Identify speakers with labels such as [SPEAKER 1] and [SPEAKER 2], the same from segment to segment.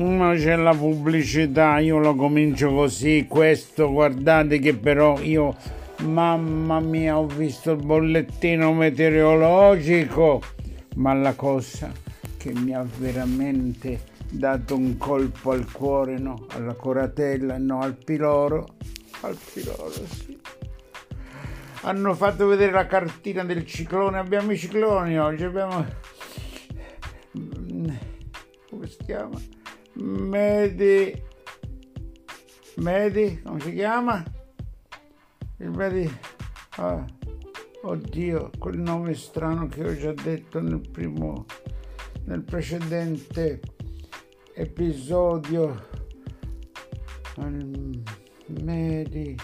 [SPEAKER 1] Ma c'è la pubblicità, io lo comincio così, questo guardate che però io, mamma mia, ho visto il bollettino meteorologico, ma la cosa che mi ha veramente dato un colpo al cuore, no, alla coratella, no, al piloro, al piloro, sì. Hanno fatto vedere la cartina del ciclone, abbiamo i cicloni oggi, abbiamo... come si chiama? Medi... Medi, come si chiama? Il Medi... Ah, oddio, quel nome strano che ho già detto nel primo... nel precedente episodio. Medi.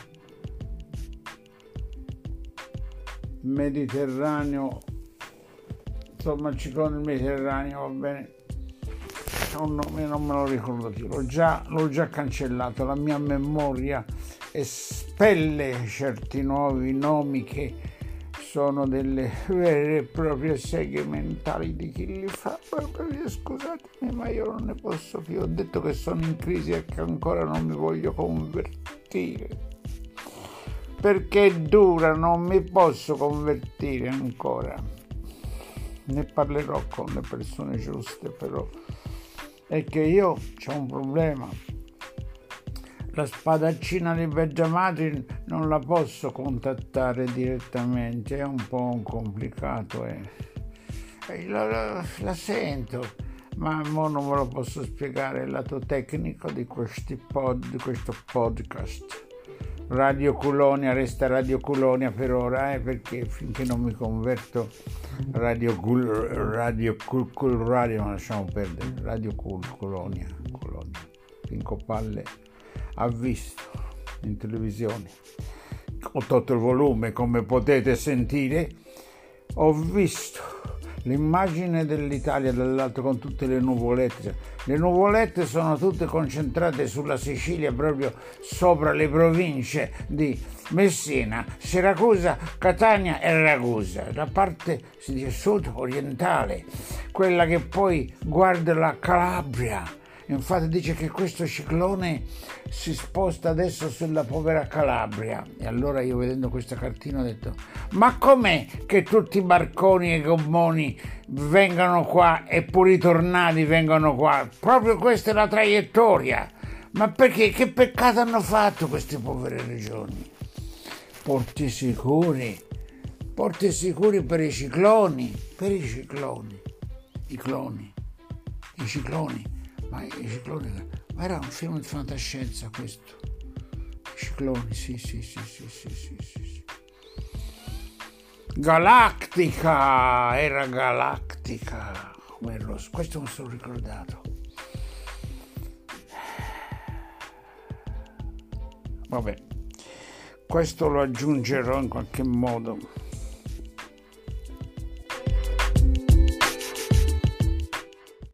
[SPEAKER 1] Mediterraneo. Insomma il ciclone Mediterraneo va bene un nome non me lo ricordo più l'ho già, l'ho già cancellato la mia memoria espelle certi nuovi nomi che sono delle vere e proprie seghe mentali di chi li fa. Scusatemi, ma io non ne posso più. Ho detto che sono in crisi e che ancora non mi voglio convertire. Perché è dura, non mi posso convertire ancora. Ne parlerò con le persone giuste, però. È che io ho un problema la spadaccina di Beggiamati non la posso contattare direttamente, è un po' complicato. Eh. La, la, la, sento, ma non me lo posso spiegare il lato tecnico di, pod, di questo podcast. Radio Culonia resta Radio Culonia per ora, eh, perché finché non mi converto Radio Cool Radio Cool, cool Radio, ma lasciamo perdere, Radio Cool Colonia, Colonia, Pinco Palle ha visto in televisione. Ho tolto il volume, come potete sentire, ho visto l'immagine dell'Italia dall'alto con tutte le nuvolette. Le nuvolette sono tutte concentrate sulla Sicilia, proprio sopra le province di Messina, Siracusa, Catania e Ragusa, la parte sud orientale, quella che poi guarda la Calabria Infatti dice che questo ciclone si sposta adesso sulla povera Calabria. E allora io vedendo questa cartina ho detto, ma com'è che tutti i barconi e i gommoni vengano qua e pure i tornadi vengono qua? Proprio questa è la traiettoria. Ma perché? Che peccato hanno fatto queste povere regioni? Porti sicuri, porti sicuri per i cicloni, per i cicloni, i cloni, i cicloni ma i cicloni, ma era un film di fantascienza questo. Cicloni, sì, sì, sì, sì, sì, sì, sì. Galattica, era galattica. Quello, questo mi sono ricordato. Vabbè, questo lo aggiungerò in qualche modo.